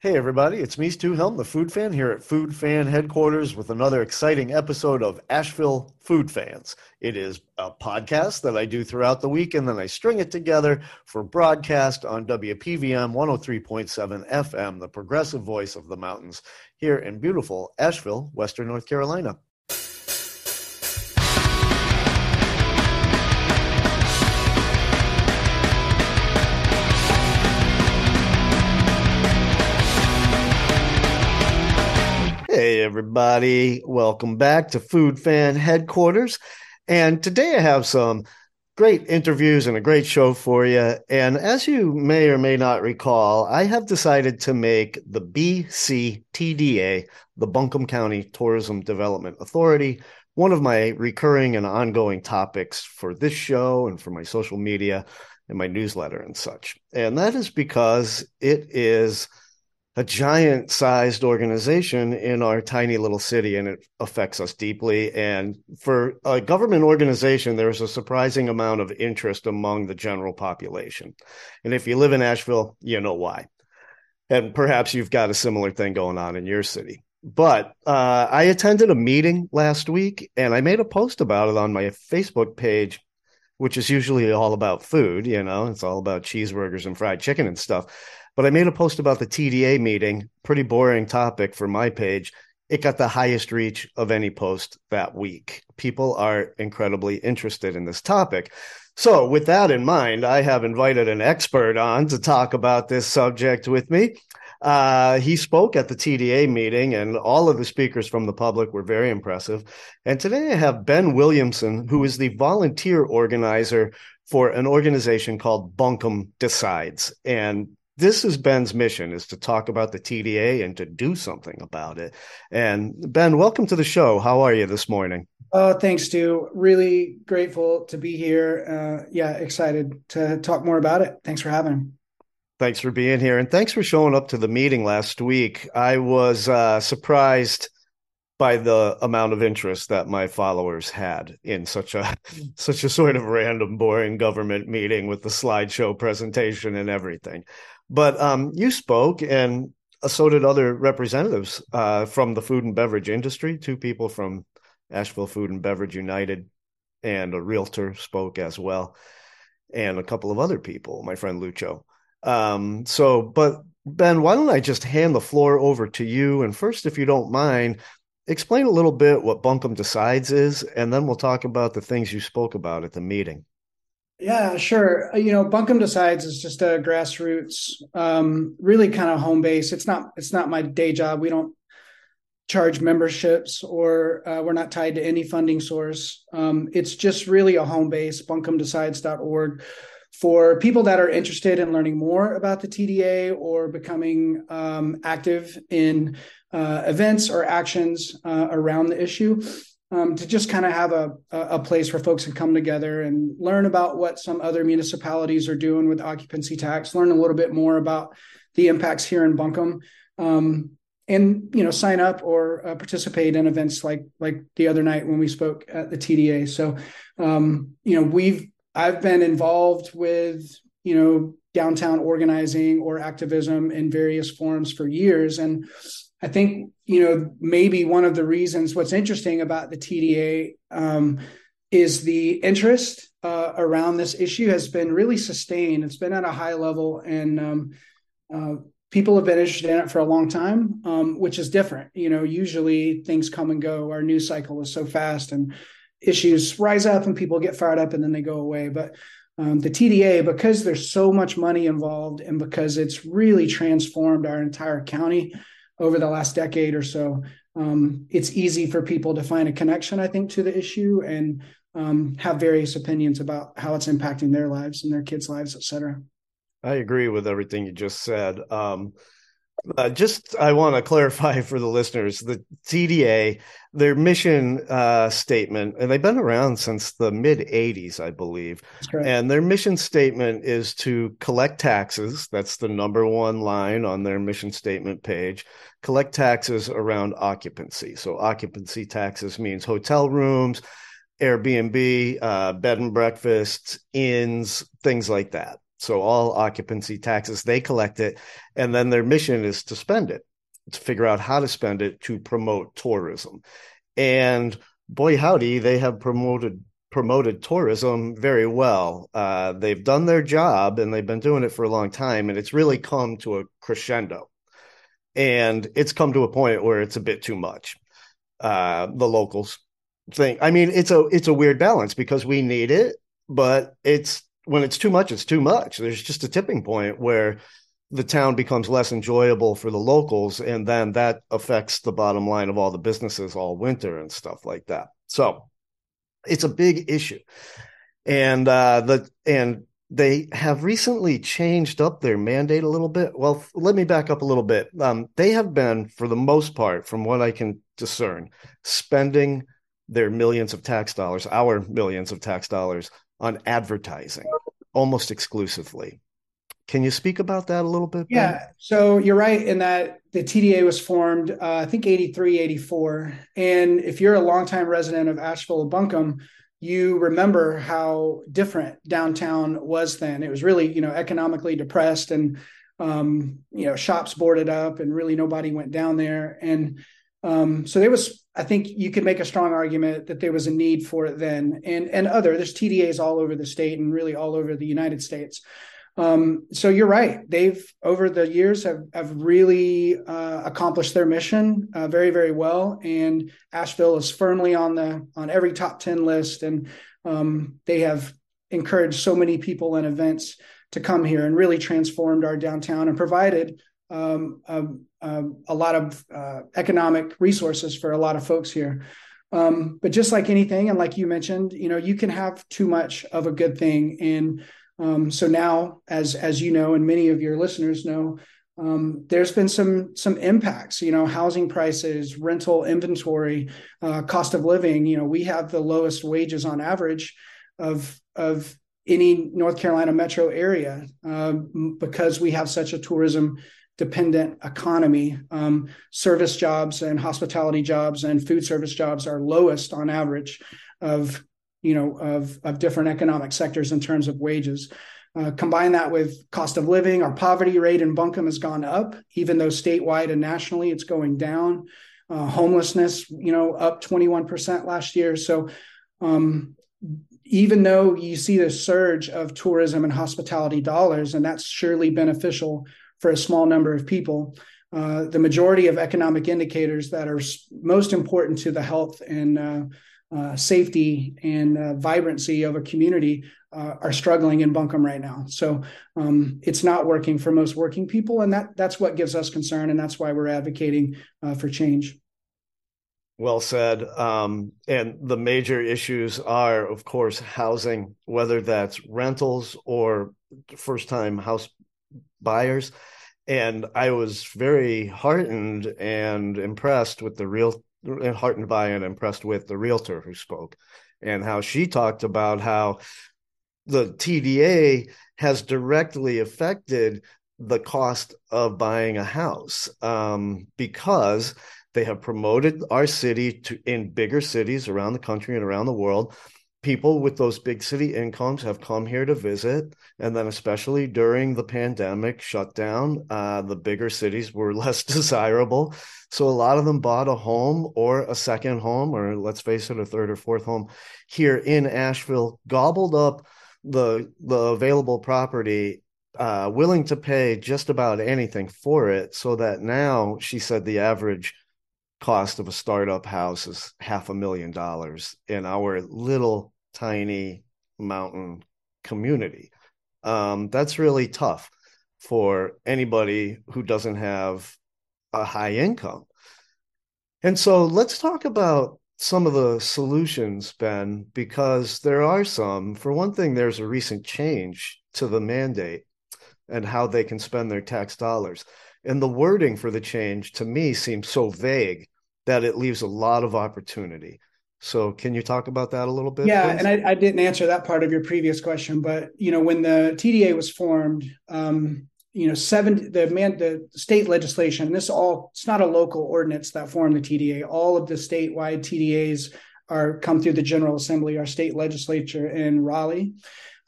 Hey everybody, it's me, Stu Helm, the Food Fan, here at Food Fan headquarters with another exciting episode of Asheville Food Fans. It is a podcast that I do throughout the week and then I string it together for broadcast on WPVM 103.7 FM, the progressive voice of the mountains, here in beautiful Asheville, Western North Carolina. Everybody. Welcome back to Food Fan Headquarters. And today I have some great interviews and a great show for you. And as you may or may not recall, I have decided to make the BCTDA, the Buncombe County Tourism Development Authority, one of my recurring and ongoing topics for this show and for my social media and my newsletter and such. And that is because it is a giant sized organization in our tiny little city and it affects us deeply. And for a government organization there's a surprising amount of interest among the general population. And if you live in asheville you know why. And perhaps you've got a similar thing going on in your city. But uh, i attended a meeting last week and i made a post about it on my facebook page which is usually all about food you know? It's all about cheeseburgers and fried chicken and stuff but I made a post about the TDA meeting, pretty boring topic for my page. It got the highest reach of any post that week. People are incredibly interested in this topic. So, with that in mind, I have invited an expert on to talk about this subject with me. Uh, he spoke at the TDA meeting, and all of the speakers from the public were very impressive. And today I have Ben Williamson, who is the volunteer organizer for an organization called Buncombe Decides. And this is Ben's mission is to talk about the TDA and to do something about it. And Ben, welcome to the show. How are you this morning? Oh, thanks, Stu. Really grateful to be here. Uh, yeah, excited to talk more about it. Thanks for having me. Thanks for being here, and thanks for showing up to the meeting last week. I was uh, surprised by the amount of interest that my followers had in such a such a sort of random, boring government meeting with the slideshow presentation and everything. But um, you spoke, and so did other representatives uh, from the food and beverage industry. Two people from Asheville Food and Beverage United, and a realtor spoke as well, and a couple of other people. My friend Lucho. Um, so, but Ben, why don't I just hand the floor over to you? And first, if you don't mind, explain a little bit what Buncombe Decides is, and then we'll talk about the things you spoke about at the meeting. Yeah, sure. Uh, you know, Buncombe Decides is just a grassroots, um, really kind of home base. It's not it's not my day job. We don't charge memberships or uh, we're not tied to any funding source. Um, it's just really a home base, buncombedecides.org for people that are interested in learning more about the TDA or becoming um, active in uh, events or actions uh, around the issue um, to just kind of have a, a place where folks can come together and learn about what some other municipalities are doing with occupancy tax, learn a little bit more about the impacts here in Buncombe, um, and you know sign up or uh, participate in events like like the other night when we spoke at the TDA. So um, you know we've I've been involved with you know downtown organizing or activism in various forms for years and I think you know maybe one of the reasons what's interesting about the TDA um, is the interest uh, around this issue has been really sustained. It's been at a high level, and um, uh, people have been interested in it for a long time, um, which is different. You know, usually things come and go. Our news cycle is so fast, and issues rise up, and people get fired up, and then they go away. But um, the TDA, because there's so much money involved, and because it's really transformed our entire county over the last decade or so. Um, it's easy for people to find a connection, I think, to the issue and um, have various opinions about how it's impacting their lives and their kids' lives, et cetera. I agree with everything you just said. Um, uh, just I want to clarify for the listeners the TDA, their mission uh, statement, and they've been around since the mid 80s, I believe. And their mission statement is to collect taxes. That's the number one line on their mission statement page. Collect taxes around occupancy. So, occupancy taxes means hotel rooms, Airbnb, uh, bed and breakfast, inns, things like that. So all occupancy taxes, they collect it. And then their mission is to spend it, to figure out how to spend it to promote tourism. And boy, howdy, they have promoted promoted tourism very well. Uh, they've done their job and they've been doing it for a long time, and it's really come to a crescendo. And it's come to a point where it's a bit too much. Uh, the locals think. I mean, it's a it's a weird balance because we need it, but it's when it's too much, it's too much. There's just a tipping point where the town becomes less enjoyable for the locals, and then that affects the bottom line of all the businesses all winter and stuff like that. So it's a big issue, and uh, the and they have recently changed up their mandate a little bit. Well, let me back up a little bit. Um, they have been, for the most part, from what I can discern, spending their millions of tax dollars, our millions of tax dollars, on advertising almost exclusively. Can you speak about that a little bit? Yeah. So you're right in that the TDA was formed, uh, I think, 83, 84. And if you're a longtime resident of Asheville Buncombe, you remember how different downtown was then. It was really, you know, economically depressed and, um, you know, shops boarded up and really nobody went down there. And um, so there was, I think you could make a strong argument that there was a need for it then and, and other, there's TDAs all over the state and really all over the United States. Um, so you're right. They've over the years have have really uh, accomplished their mission uh, very very well, and Asheville is firmly on the on every top ten list, and um, they have encouraged so many people and events to come here and really transformed our downtown and provided um, a, a, a, lot of uh, economic resources for a lot of folks here. Um, but just like anything, and like you mentioned, you know, you can have too much of a good thing, and um, so now, as as you know, and many of your listeners know, um, there's been some some impacts. You know, housing prices, rental inventory, uh, cost of living. You know, we have the lowest wages on average of of any North Carolina metro area um, because we have such a tourism dependent economy. Um, service jobs and hospitality jobs and food service jobs are lowest on average of you know of of different economic sectors in terms of wages. Uh, combine that with cost of living, our poverty rate in Buncombe has gone up, even though statewide and nationally it's going down. Uh, homelessness, you know, up 21% last year. So, um, even though you see the surge of tourism and hospitality dollars, and that's surely beneficial for a small number of people, uh, the majority of economic indicators that are most important to the health and uh, uh, safety and uh, vibrancy of a community uh, are struggling in Buncombe right now. So um, it's not working for most working people, and that that's what gives us concern, and that's why we're advocating uh, for change. Well said. Um, and the major issues are, of course, housing, whether that's rentals or first-time house buyers. And I was very heartened and impressed with the real heartened by and impressed with the realtor who spoke and how she talked about how the TDA has directly affected the cost of buying a house um, because they have promoted our city to in bigger cities around the country and around the world people with those big city incomes have come here to visit and then especially during the pandemic shutdown uh, the bigger cities were less desirable. So a lot of them bought a home or a second home or let's face it a third or fourth home here in asheville gobbled up the the available property uh, willing to pay just about anything for it so that now she said the average cost of a startup house is half a million dollars in our little tiny mountain community. Um, that's really tough for anybody who doesn't have a high income. And so let's talk about some of the solutions, Ben, because there are some. For one thing, there's a recent change to the mandate and how they can spend their tax dollars. And the wording for the change to me seems so vague that it leaves a lot of opportunity. So, can you talk about that a little bit? Yeah, please? and I, I, didn't answer that part of your previous question, but you know, when the TDA was formed, um, you know, seven the man the state legislation. This all it's not a local ordinance that formed the TDA. All of the statewide TDAs are come through the General Assembly, our state legislature in Raleigh.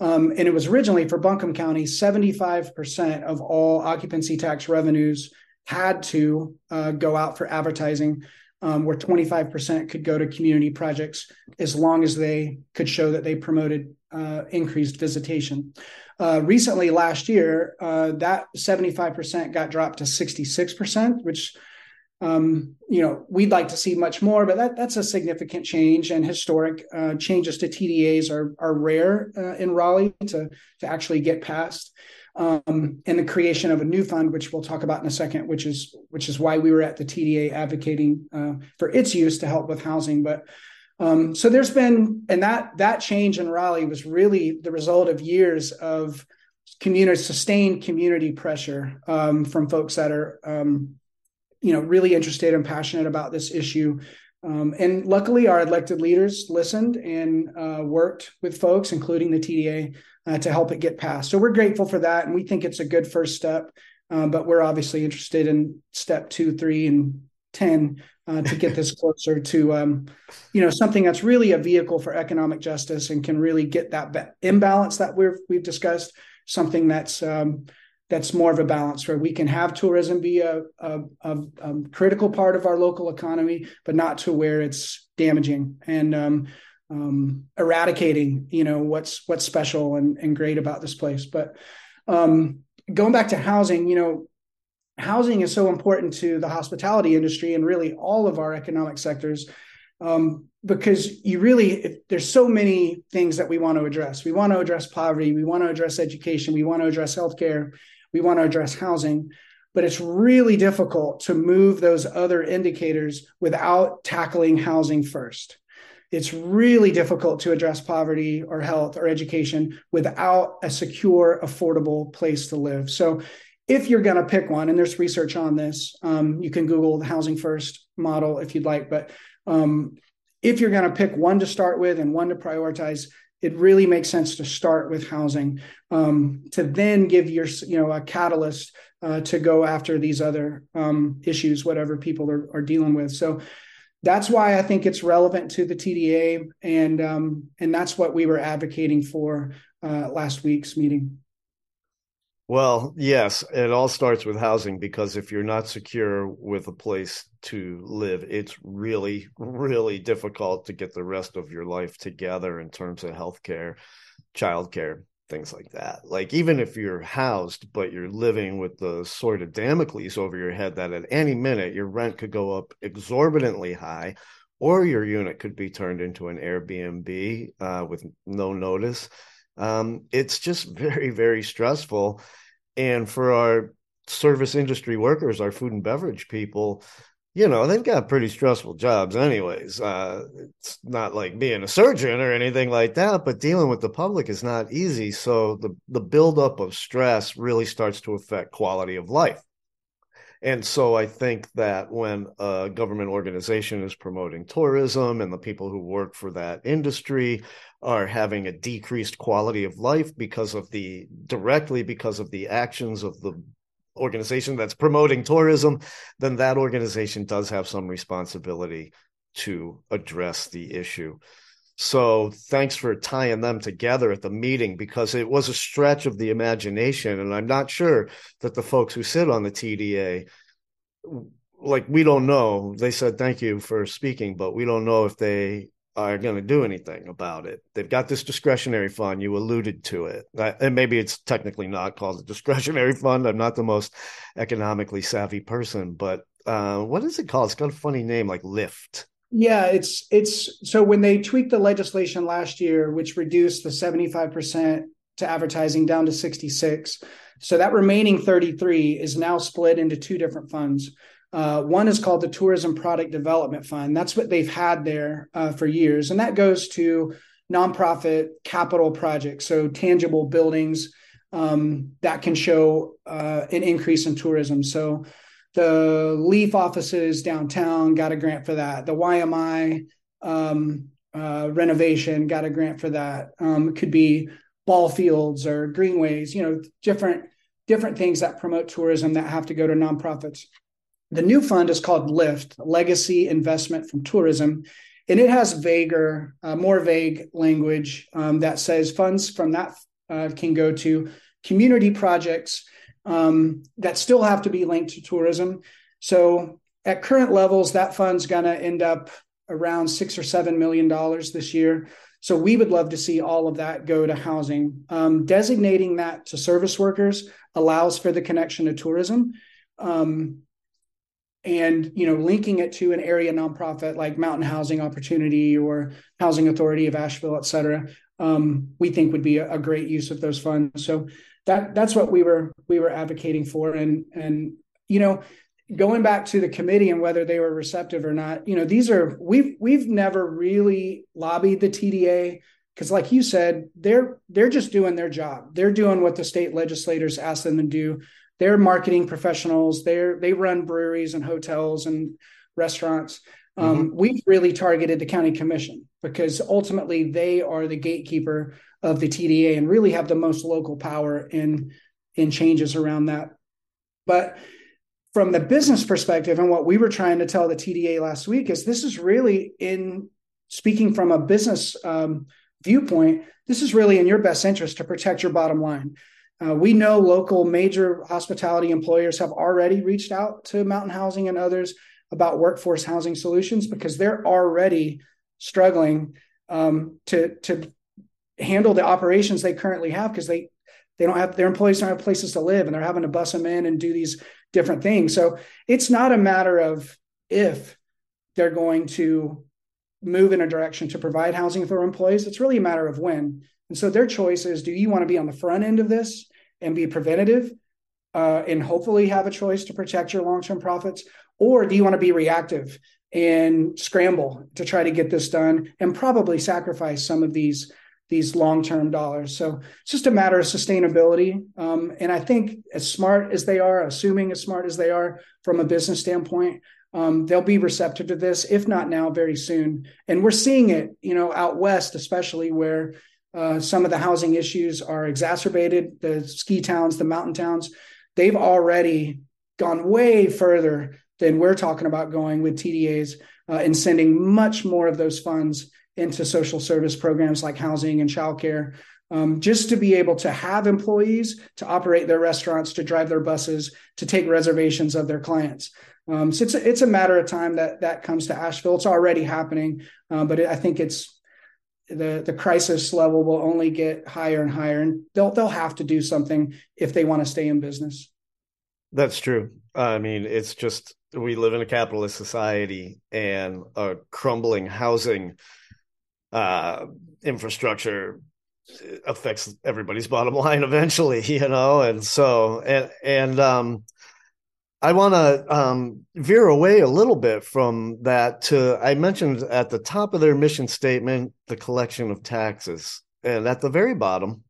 Um, and it was originally for Buncombe County, 75% of all occupancy tax revenues had to uh, go out for advertising, um, where 25% could go to community projects as long as they could show that they promoted uh, increased visitation. Uh, recently, last year, uh, that 75% got dropped to 66%, which um, you know, we'd like to see much more, but that that's a significant change. And historic uh, changes to TDAs are are rare uh, in Raleigh to to actually get passed. Um, and the creation of a new fund, which we'll talk about in a second, which is which is why we were at the TDA advocating uh, for its use to help with housing. But um, so there's been, and that that change in Raleigh was really the result of years of community sustained community pressure um, from folks that are um, you know really interested and passionate about this issue. Um, and luckily our elected leaders listened and uh, worked with folks including the tda uh, to help it get passed. So we're grateful for that and we think it's a good first step. Um, but we're obviously interested in step two three and 10 uh, to get this closer to um, you know something that's really a vehicle for economic justice and can really get that imbalance that we've we've discussed something that's um, that's more of a balance where we can have tourism be a, a, a, a critical part of our local economy, but not to where it's damaging and um, um, eradicating, you know, what's what's special and, and great about this place. But um, going back to housing, you know, housing is so important to the hospitality industry and really all of our economic sectors um, because you really there's so many things that we want to address. We want to address poverty. We want to address education. We want to address healthcare we want to address housing but it's really difficult to move those other indicators without tackling housing first. It's really difficult to address poverty or health or education without a secure affordable place to live. So if you're going to pick one and there's research on this um, you can google the housing first model if you'd like but um, if you're going to pick one to start with and one to prioritize it really makes sense to start with housing um, to then give your you know a catalyst uh, to go after these other um, issues whatever people are, are, dealing with. So that's why i think it's relevant to the tda and um, and that's what we were advocating for uh, last week's meeting well, yes, it all starts with housing because if you're not secure with a place to live, it's really, really difficult to get the rest of your life together in terms of healthcare, childcare, things like that. Like, even if you're housed, but you're living with the sort of Damocles over your head that at any minute your rent could go up exorbitantly high or your unit could be turned into an Airbnb uh, with no notice. Um, it's just very, very stressful and for our service industry workers, our food and beverage people, you know, they've got pretty stressful jobs, anyways. Uh, it's not like being a surgeon or anything like that, but dealing with the public is not easy. So the the buildup of stress really starts to affect quality of life. And so I think that when a government organization is promoting tourism and the people who work for that industry are having a decreased quality of life because of the directly because of the actions of the organization that's promoting tourism, then that organization does have some responsibility to address the issue. So thanks for tying them together at the meeting because it was a stretch of the imagination. And I'm not sure that the folks who sit on the TDA, like, we don't know. They said, thank you for speaking, but we don't know if they are going to do anything about it. They've got this discretionary fund. You alluded to it. And maybe it's technically not called a discretionary fund. I'm not the most economically savvy person, but uh, what is it called? It's got a funny name like Lift yeah, it's it's so when they tweaked the legislation last year, which reduced the 75% to advertising down to 66. So that remaining 33 is now split into two different funds. Uh, one is called the Tourism Product Development Fund. That's what they've had there uh, for years, and that goes to nonprofit capital projects, so tangible buildings um, that can show uh, an increase in tourism. So the Leaf offices downtown got a grant for that. The YMI um, uh, renovation got a grant for that. Um, could be ball fields or greenways, you know, different different things that promote tourism that have to go to nonprofits. The new fund is called LIFT, Legacy Investment from Tourism, and it has vaguer, uh, more vague language um, that says funds from that uh, can go to community projects um, that still have to be linked to tourism. So at current levels, that fund's going to end up around six or seven million dollars this year. So we would love to see all of that go to housing. Um, designating that to service workers allows for the connection to tourism. Um, and you know linking it to an area nonprofit like mountain housing opportunity or housing authority of asheville et cetera um, we think would be a, a, great use of those funds so that that's what we were we were advocating for. And and you know going back to the committee and whether they were receptive or not you know these are we've we've never really lobbied the tda because like you said they're they're just doing their job. They're doing what the state legislators ask them to do. They're marketing professionals. They're they run breweries and hotels and restaurants. Um, mm-hmm. we've really targeted the county commission because ultimately they are the gatekeeper of the tda and really have the most local power in in changes around that but from the business perspective and what we were trying to tell the TDA last week is this is really in speaking from a business um, viewpoint, this is really in your best interest to protect your bottom line. Uh, we know local major hospitality employers have already reached out to Mountain Housing and others about workforce housing solutions because they're already struggling um, to to handle the operations they currently have because they they don't have their employees don't have places to live and they're having to bus them in and do these different things. So it's not a matter of if they're going to move in a direction to provide housing for employees. It's really a matter of when. And so their choice is do you want to be on the front end of this and be preventative uh, and hopefully have a choice to protect your long term profits? Or do you want to be reactive and scramble to try to get this done and probably sacrifice some of these these long-term dollars. So it's just a matter of sustainability. Um, and I think as smart as they are, assuming as smart as they are from a business standpoint, um, they'll be receptive to this, if not now, very soon. And we're seeing it, you know, out west, especially where uh, some of the housing issues are exacerbated. The ski towns, the mountain towns, they've already gone way further than we're talking about going with TDAs uh, and sending much more of those funds into social service programs like housing and childcare, um, just to be able to have employees to operate their restaurants, to drive their buses, to take reservations of their clients. Um, so it's a, it's a matter of time that that comes to Asheville. It's already happening, uh, but it, I think it's the the crisis level will only get higher and higher, and they'll they'll have to do something if they want to stay in business. That's true. I mean, it's just we live in a capitalist society, and a crumbling housing uh, infrastructure affects everybody's bottom line eventually, you know, and so and and um, I want to um, veer away a little bit from that to I mentioned at the top of their mission statement the collection of taxes, and at the very bottom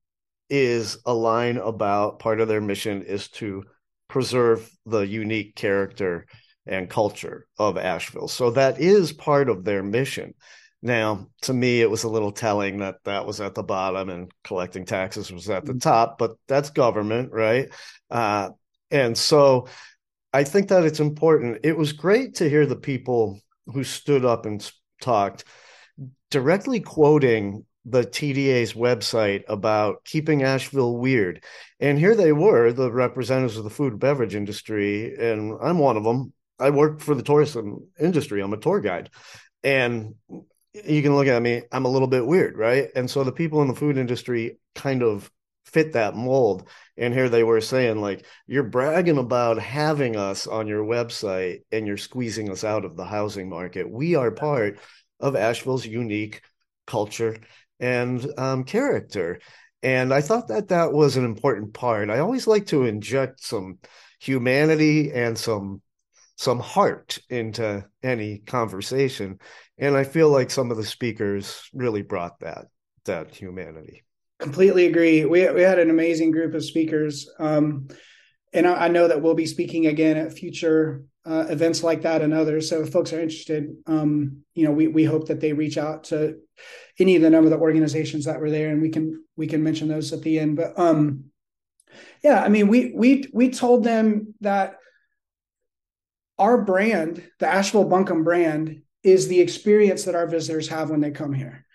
is a line about part of their mission is to preserve the unique character and culture of Asheville. So that is part of their mission. Now, to me, it was a little telling that that was at the bottom and collecting taxes was at the mm. top, but that's government, right? Uh, and so I think that it's important. It was great to hear the people who stood up and talked directly quoting the TDA's website about keeping Asheville weird. And here they were, the representatives of the food and beverage industry, and I'm one of them. I work for the tourism industry. I'm a tour guide. And you can look at me, I'm a little bit weird, right? And so the people in the food industry kind of fit that mold. And here they were saying, like, you're bragging about having us on your website and you're squeezing us out of the housing market. We are part of Asheville's unique culture and um, character. And I thought that that was an important part. I always like to inject some humanity and some some heart into any conversation and i feel like some of the speakers really brought that that humanity. Completely agree. We, we had an amazing group of speakers um, and I, I, know that we'll be speaking again at future uh, events like that and others. So if folks are interested um, you know we, we hope that they reach out to any of the number of the organizations that were there and we can we can mention those at the end. But um yeah i mean we we we told them that our brand, the Asheville Buncombe brand, is the experience that our visitors have when they come here.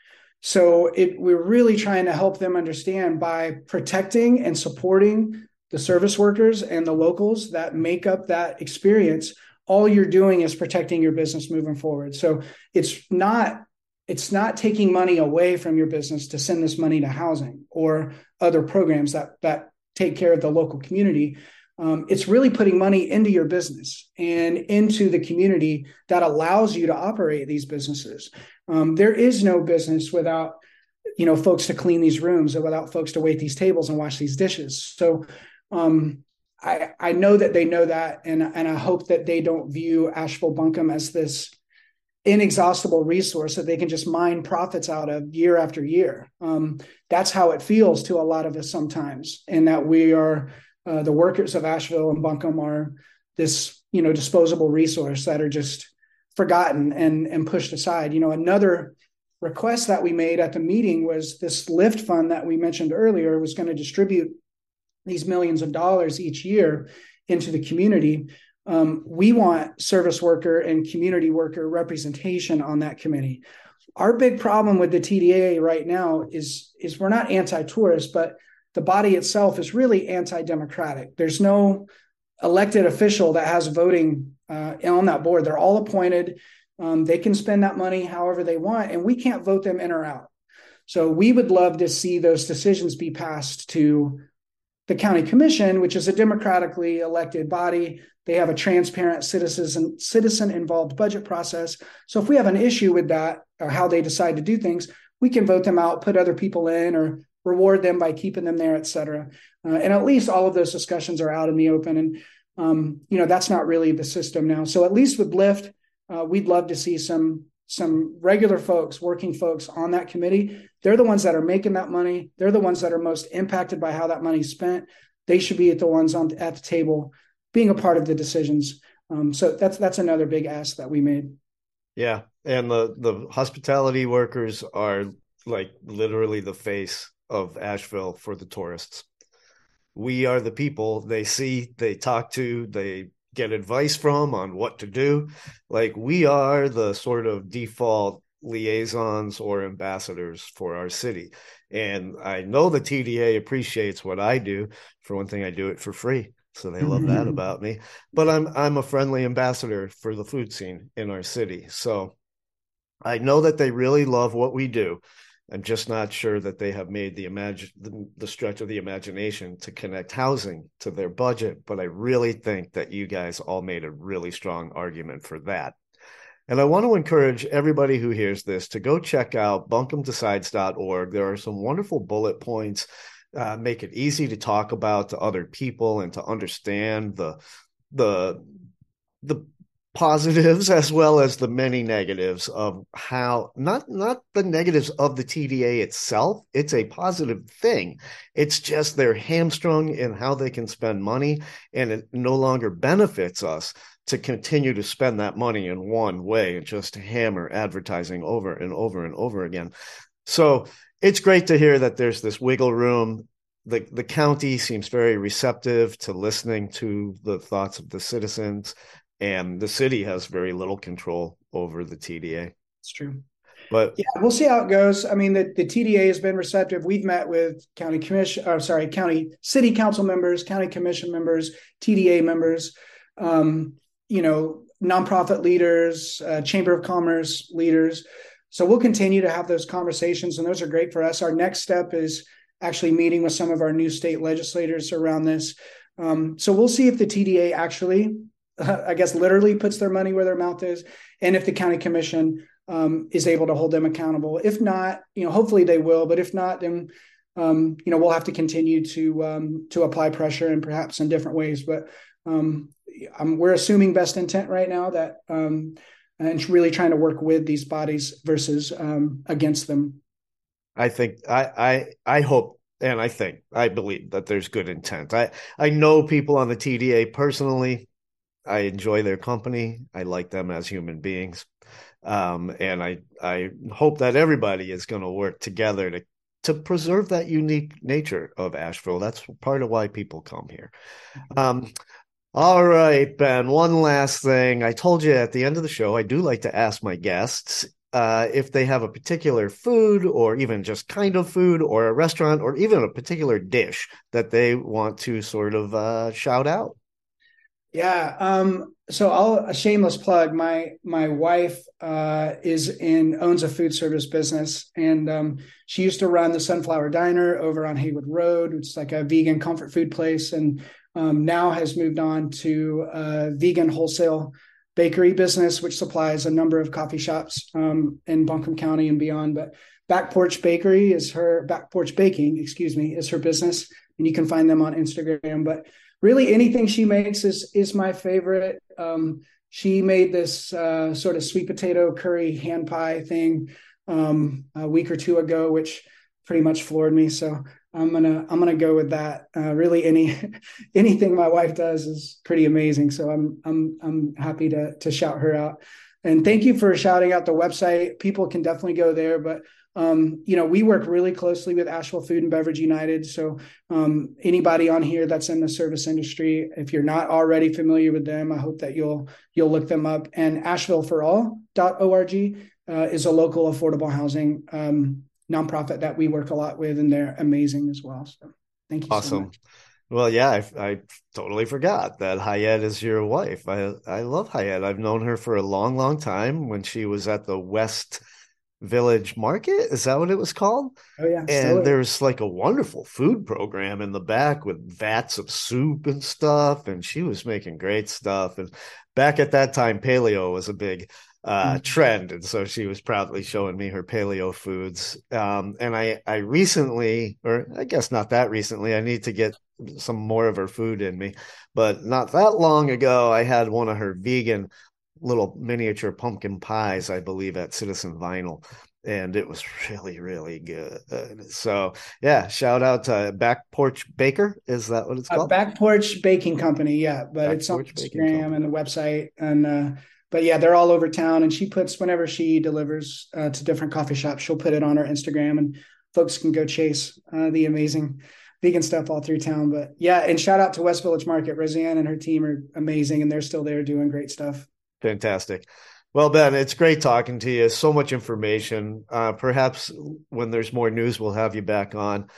So it, we're really trying to help them understand by protecting and supporting the service workers and the locals that make up that experience. All you're doing is protecting your business moving forward. So it's not it's not taking money away from your business to send this money to housing or other programs that that take care of the local community. Um, it's really putting money into your business and into the community that allows you to operate these businesses. Um, there is no business without you know folks to clean these rooms or without folks to wait these tables and wash these dishes. So um, I I know that they know that, and and I hope that they don't view Asheville Buncombe as this inexhaustible resource that they can just mine profits out of year after year. Um, that's how it feels to a lot of us sometimes, and that we are uh, the workers of Asheville and Buncombe are this you know disposable resource that are just forgotten and and pushed aside. You know, another request that we made at the meeting was this lift fund that we mentioned earlier was going to distribute these millions of dollars each year into the community um, we want service worker and community worker representation on that committee. Our big problem with the TDA right now is is we're not anti-tourist, but the body itself is really anti-democratic. There's no elected official that has voting uh, on that board. They're all appointed. Um, they can spend that money however they want, and we can't vote them in or out. So we would love to see those decisions be passed to the county commission, which is a democratically elected body they have a transparent citizen citizen involved budget process. So if we have an issue with that or how they decide to do things, we can vote them out, put other people in, or reward them by keeping them there, et cetera. Uh, and at least all of those discussions are out in the open. And um, you know that's not really the system now. So at least with Lift, uh, we'd love to see some some regular folks, working folks on that committee. They're the ones that are making that money. They're the ones that are most impacted by how that money's spent. They should be at the ones on at the table being a part of the decisions. Um, so that's that's another big ask that we made. Yeah, and the the hospitality workers are like literally the face of Asheville for the tourists. We are the people they see, they talk to, they get advice from on what to do. Like we are the sort of default liaisons or ambassadors for our city. And I know the TDA appreciates what I do. For one thing, I do it for free so they love that mm-hmm. about me but i'm i'm a friendly ambassador for the food scene in our city so i know that they really love what we do i'm just not sure that they have made the imagine the, the stretch of the imagination to connect housing to their budget but i really think that you guys all made a really strong argument for that and I want to encourage everybody who hears this to go check out buncombedecides.org. There are some wonderful bullet points uh, make it easy to talk about to other people and to understand the the the positives as well as the many negatives of how not not the negatives of the TDA itself it's a positive thing. It's just they're hamstrung in how they can spend money and it no longer benefits us to continue to spend that money in one way and just hammer advertising over and over and over again. So it's great to hear that there's this wiggle room. The the county seems very receptive to listening to the thoughts of the citizens, and the city has very little control over the TDA. It's true. But yeah, we'll see how it goes. I mean, the, the TDA has been receptive. We've met with county commission, or sorry, county city council members, county commission members, TDA members, um, you know, nonprofit leaders, uh, chamber of commerce leaders. So we'll continue to have those conversations, and those are great for us. Our next step is actually meeting with some of our new state legislators around this. Um, so we'll see if the TDA actually, I guess, literally puts their money where their mouth is, and if the county commission um, is able to hold them accountable. If not, you know, hopefully they will. But if not, then um, you know we'll have to continue to um, to apply pressure and perhaps in different ways. But um, we're assuming best intent right now that um, and really trying to work with these bodies versus um, against them. I think I I I hope and I think I believe that there's good intent. I I know people on the TDA personally. I enjoy their company. I like them as human beings, um, and I I hope that everybody is going to work together to to preserve that unique nature of Asheville. That's part of why people come here. Mm-hmm. Um, all right, Ben. One last thing. I told you at the end of the show, I do like to ask my guests uh, if they have a particular food or even just kind of food or a restaurant or even a particular dish that they want to sort of uh, shout out. Yeah. Um, so I'll a shameless plug. My my wife uh, is in owns a food service business, and um, she used to run the Sunflower Diner over on Haywood Road, which is like a vegan comfort food place, and um, now has moved on to a vegan wholesale bakery business, which supplies a number of coffee shops um, in Buncombe County and beyond. But Back Porch Bakery is her Back Porch Baking, excuse me, is her business, and you can find them on Instagram. But really anything she makes is is my favorite. Um, she made this uh, sort of sweet potato curry hand pie thing um, a week or two ago, which pretty much floored me. So I'm gonna I'm gonna go with that. Uh, really, any anything my wife does is pretty amazing. So I'm I'm I'm happy to to shout her out. And thank you for shouting out the website. People can definitely go there, but um, you know, we work really closely with Asheville Food and Beverage United. So um, anybody on here that's in the service industry, if you're not already familiar with them, I hope that you'll you'll look them up. And AshevilleForAll.org uh, is a local affordable housing um, nonprofit that we work a lot with, and they're amazing as well. So thank you. Awesome. So well, yeah, I, I, totally forgot that Hayet is your wife. I I love Hayet. I've known her for a long, long time. When she was at the West Village Market. Is that what it was called? Oh yeah. And there's like a wonderful food program in the back with vats of soup and stuff. And she was making great stuff. And back at that time, paleo was a big uh, mm-hmm. trend, and so she was proudly showing me her paleo foods. Um, and I I recently, or I guess not that recently, I need to get some more of her food in me. But not that long ago, I had one of her vegan little miniature pumpkin pies, I believe, at Citizen Vinyl. And it was really, really good. So, yeah, shout out to Back Porch Baker. Is that what it's called? Uh, Back Porch Baking Company. Yeah, but Back it's on Instagram and the website. And, uh, but yeah, they're all over town. And she puts, whenever she delivers uh, to different coffee shops, she'll put it on her Instagram and folks can go chase uh, the amazing vegan stuff all through town. But yeah, and shout out to West Village Market. Roseanne and her team are amazing and they're still there doing great stuff. Fantastic. Well, Ben, it's great talking to you. So much information. Uh, perhaps when there's more news, we'll have you back on.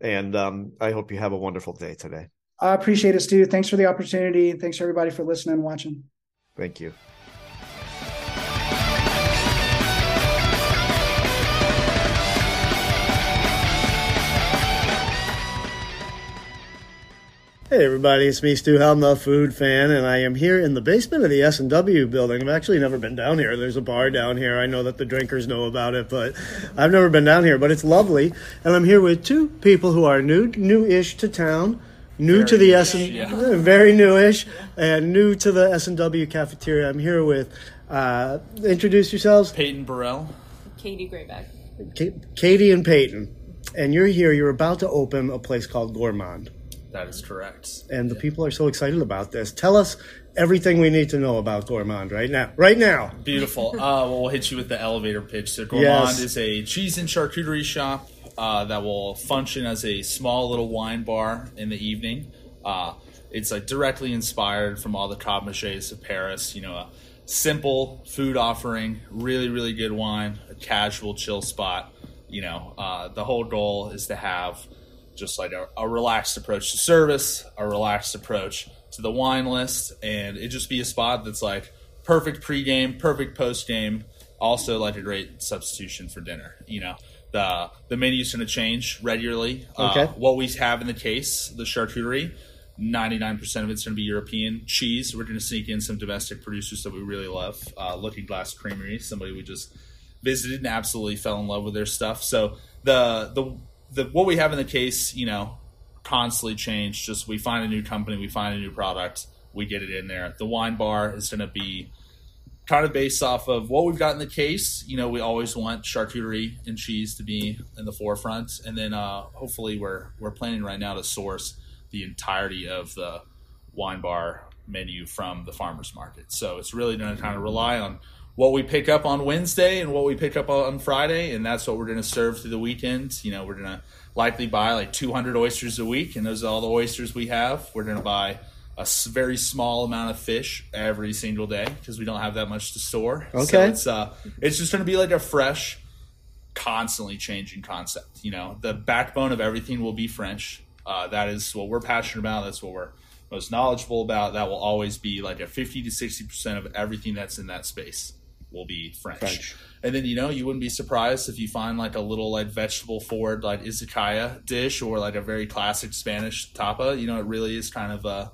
And um, I hope you have a wonderful day today. I appreciate it, Stu. Thanks for the opportunity. Thanks everybody for listening and watching. Thank you. Hey everybody, it's me, Stu Helm, the food fan, and I am here in the basement of the S&W building. I've actually never been down here. There's a bar down here. I know that the drinkers know about it, but I've never been down here, but it's lovely. And I'm here with two people who are new, new-ish to town, new very to the S and yeah. very newish, and new to the S&W cafeteria. I'm here with, uh, introduce yourselves. Peyton Barrell. Katie Grabach. Katie and Peyton. And you're here, you're about to open a place called Gourmand. That is correct. And the people are so excited about this. Tell us everything we need to know about Gourmand right now. Right now. Beautiful. uh, well, we'll hit you with the elevator pitch. So Gourmand yes. is a cheese and charcuterie shop uh, that will function as a small little wine bar in the evening. Uh, it's like directly inspired from all the Maches of Paris. You know, a simple food offering, really, really good wine, a casual chill spot. You know, uh, the whole goal is to have – just like a, a, relaxed approach to service, a relaxed approach to the wine list, and it just be a spot that's like perfect pregame, perfect postgame, also like a great substitution for dinner. You know, the the menu's going to change regularly. Uh, okay. Uh, what we have in the case, the charcuterie. 99% of it's going to be European cheese. We're going to sneak in some domestic producers that we really love. Uh, Looking Glass Creamery, somebody we just visited and absolutely fell in love with their stuff. So the the the what we have in the case, you know, constantly change. Just we find a new company, we find a new product, we get it in there. The wine bar is going to be kind of based off of what we've got in the case. You know, we always want charcuterie and cheese to be in the forefront, and then uh, hopefully we're we're planning right now to source the entirety of the wine bar menu from the farmers market. So it's really going to kind of rely on what we pick up on Wednesday and what we pick up on Friday, and that's what we're going to serve through the weekend. You know, we're going to likely buy like 200 oysters a week, and those are all the oysters we have. We're going to buy a very small amount of fish every single day because we don't have that much to store. Okay, So it's uh, it's just going to be like a fresh, constantly changing concept. You know, the backbone of everything will be French. Uh, that is what we're passionate about. That's what we're most knowledgeable about. That will always be like a fifty to sixty percent of everything that's in that space will be French. French. And then you know you wouldn't be surprised if you find like a little like vegetable forward like izakaya dish or like a very classic Spanish tapa. You know, it really is kind of uh,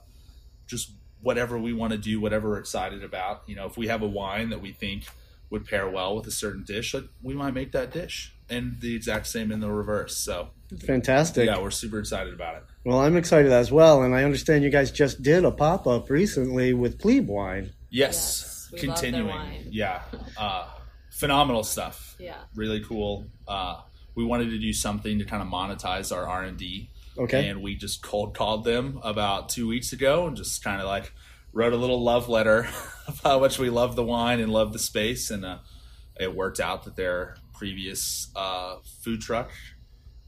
just whatever we want to do, whatever we're excited about. You know, if we have a wine that we think would pair well with a certain dish, like we might make that dish, and the exact same in the reverse. So Fantastic. yeah, we're super excited about it. Well, I'm excited as well, and I understand you guys just did a pop up recently with Plebe Wine. Yes, Yes, we love their continuing. wine. Yeah, uh, phenomenal stuff. Yeah. really cool. Uh, we wanted to do something to kind of monetize our R and D. Okay. And we just cold called them about two weeks ago and just kind of like wrote a little love letter of how much we love the wine and love the space. And uh, it worked out that their previous uh, food truck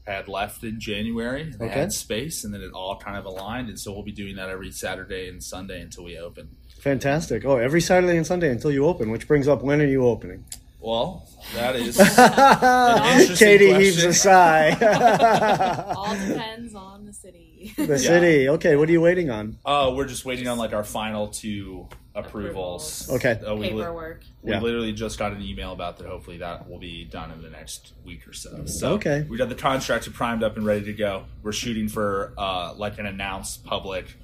had left in January. They Okay. had space, and then it all kind of aligned. And so we'll be doing that every Saturday and Sunday until we open. Fantastic. Oh, every Saturday and Sunday until you open, which brings up when are you opening? Well, that is an interesting Katie question. heaves a sigh. All depends on the city. the city. Okay, what are you waiting on? Uh, we're just waiting on like our final two approvals. Approvals. Okay. Uh, we, li- Paperwork. we Yeah. literally just got an email about that. Hopefully, that will be done in the next week or so. So Okay. we got the contract primed up and ready to go. We're shooting for uh, like an announced public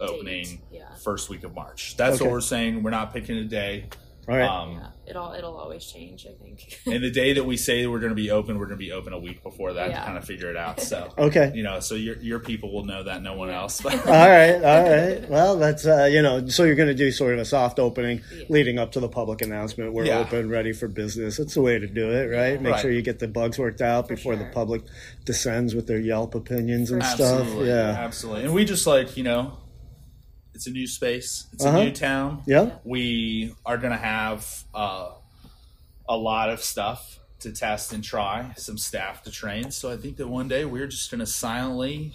opening yeah. first week of March. That's Okay. what we're saying. We're not picking a day. All right. Um, Yeah. It'll it'll always change, I think. and the day that we say we're going to be open, we're going to be open a week before that to kind of figure it out. So okay. you know, so your your people will know that, no one else. All right, all right. Well, that's uh, you know, so you're going to do sort of a soft opening Yeah. leading up to the public announcement. We're Yeah. open, ready for business. It's the way to do it, right? Make Right. sure you get the bugs worked out before the public descends with their Yelp opinions and Absolutely, stuff. Yeah, absolutely. And we just like you know, it's a new space, it's Uh-huh. a new town. yeah. We are gonna have uh, a lot of stuff to test and try, some staff to train. So I think that one day we're just gonna silently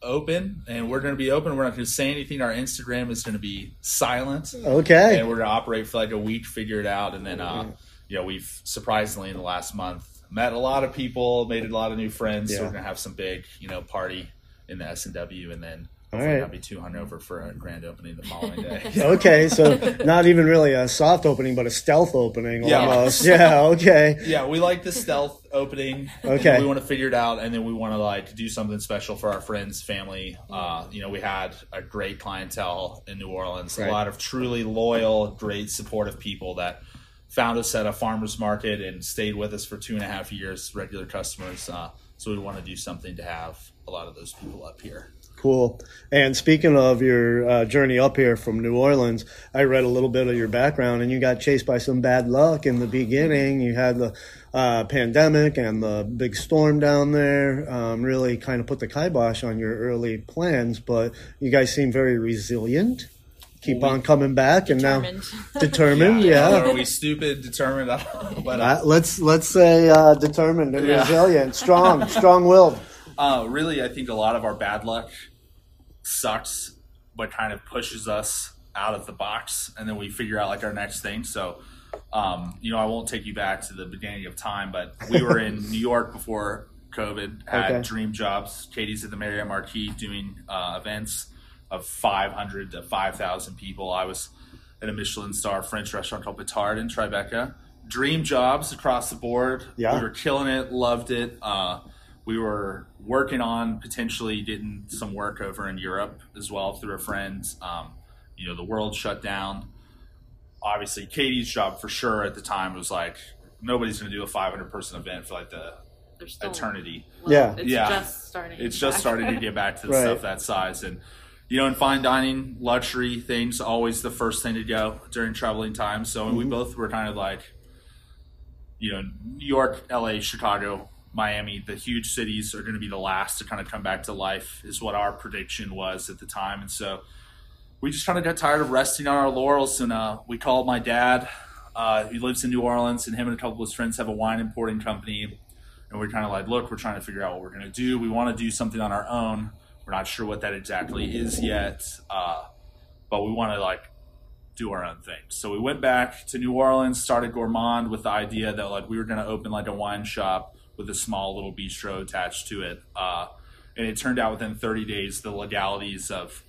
open, and we're gonna be open. We're not gonna say anything. Our Instagram is gonna be silent, Okay. and we're gonna operate for like a week, figure it out, and then uh, you know we've surprisingly in the last month met a lot of people, made a lot of new friends. So we're gonna have some big you know party in the S and W, and then All hopefully right. not be too hungover for a grand opening the following day. Okay, so not even really a soft opening, but a stealth opening Yeah. almost. Yeah. Okay. yeah, we like the stealth opening. Okay. we want to figure it out, and then we want to like do something special for our friends, family. Uh, you know, we had a great clientele in New Orleans, Right. a lot of truly loyal, great, supportive people that found us at a farmers market and stayed with us for two and a half years, regular customers. Uh, so we want to do something to have a lot of those people up here. Cool. And speaking of your uh, journey up here from New Orleans, I read a little bit of your background, and you got chased by some bad luck in the beginning. You had the uh, pandemic and the big storm down there. Um, really kind of put the kibosh on your early plans, but you guys seem very resilient. Keep we- on coming back, and now determined. Yeah. Are we stupid, determined? I don't know, but uh, Uh, let's let's say uh, determined and Yeah. resilient, strong, strong-willed. Uh, really, I think a lot of our bad luck sucks, but kind of pushes us out of the box, and then we figure out like our next thing. So, um, you know, I won't take you back to the beginning of time, but we were in New York before COVID, had Okay. dream jobs. Katie's at the Marriott Marquis doing uh, events of 500 to 5,000 people. I was at a Michelin star French restaurant called Bâtard in Tribeca. Dream jobs across the board. Yeah. We were killing it, loved it. Uh, we were working on potentially getting some work over in Europe as well through a friend. Um, you know, the world shut down. Obviously, Katie's job for sure at the time was like nobody's going to do a 500 person event for like the still, eternity. well, Yeah. It's Yeah. just starting. It's just back. starting to get back to the Right. stuff that size. And, you know, in fine dining, luxury things, always the first thing to go during traveling time. So we both were kind of like, you know, New York, LA, Chicago, Miami, the huge cities are going to be the last to kind of come back to life, is what our prediction was at the time. And so we just kind of got tired of resting on our laurels. And uh, we called my dad, uh, he lives in New Orleans, and him and a couple of his friends have a wine importing company and we're kind of like, look, we're trying to figure out what we're going to do. We want to do something on our own. We're not sure what that exactly is yet. Uh, but we want to like do our own thing. So we went back to New Orleans, started Gourmand with the idea that like we were going to open like a wine shop with a small little bistro attached to it. Uh, and it turned out within 30 days the legalities of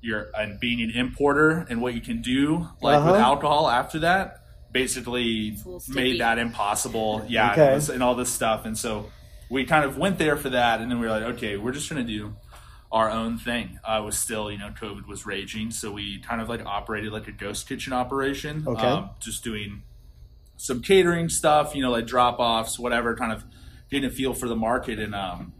your and being an importer and what you can do like with Uh-huh. alcohol after that basically It's a little sticky. made that impossible. Yeah, Okay. it was- and all this stuff. And so we kind of went there for that, and then we were like, okay, we're just going to do our own thing. I was still, you know, COVID was raging, so we kind of like operated like a ghost kitchen operation. Okay. Um, just doing some catering stuff, you know, like drop offs, whatever, kind of getting a feel for the market. And um,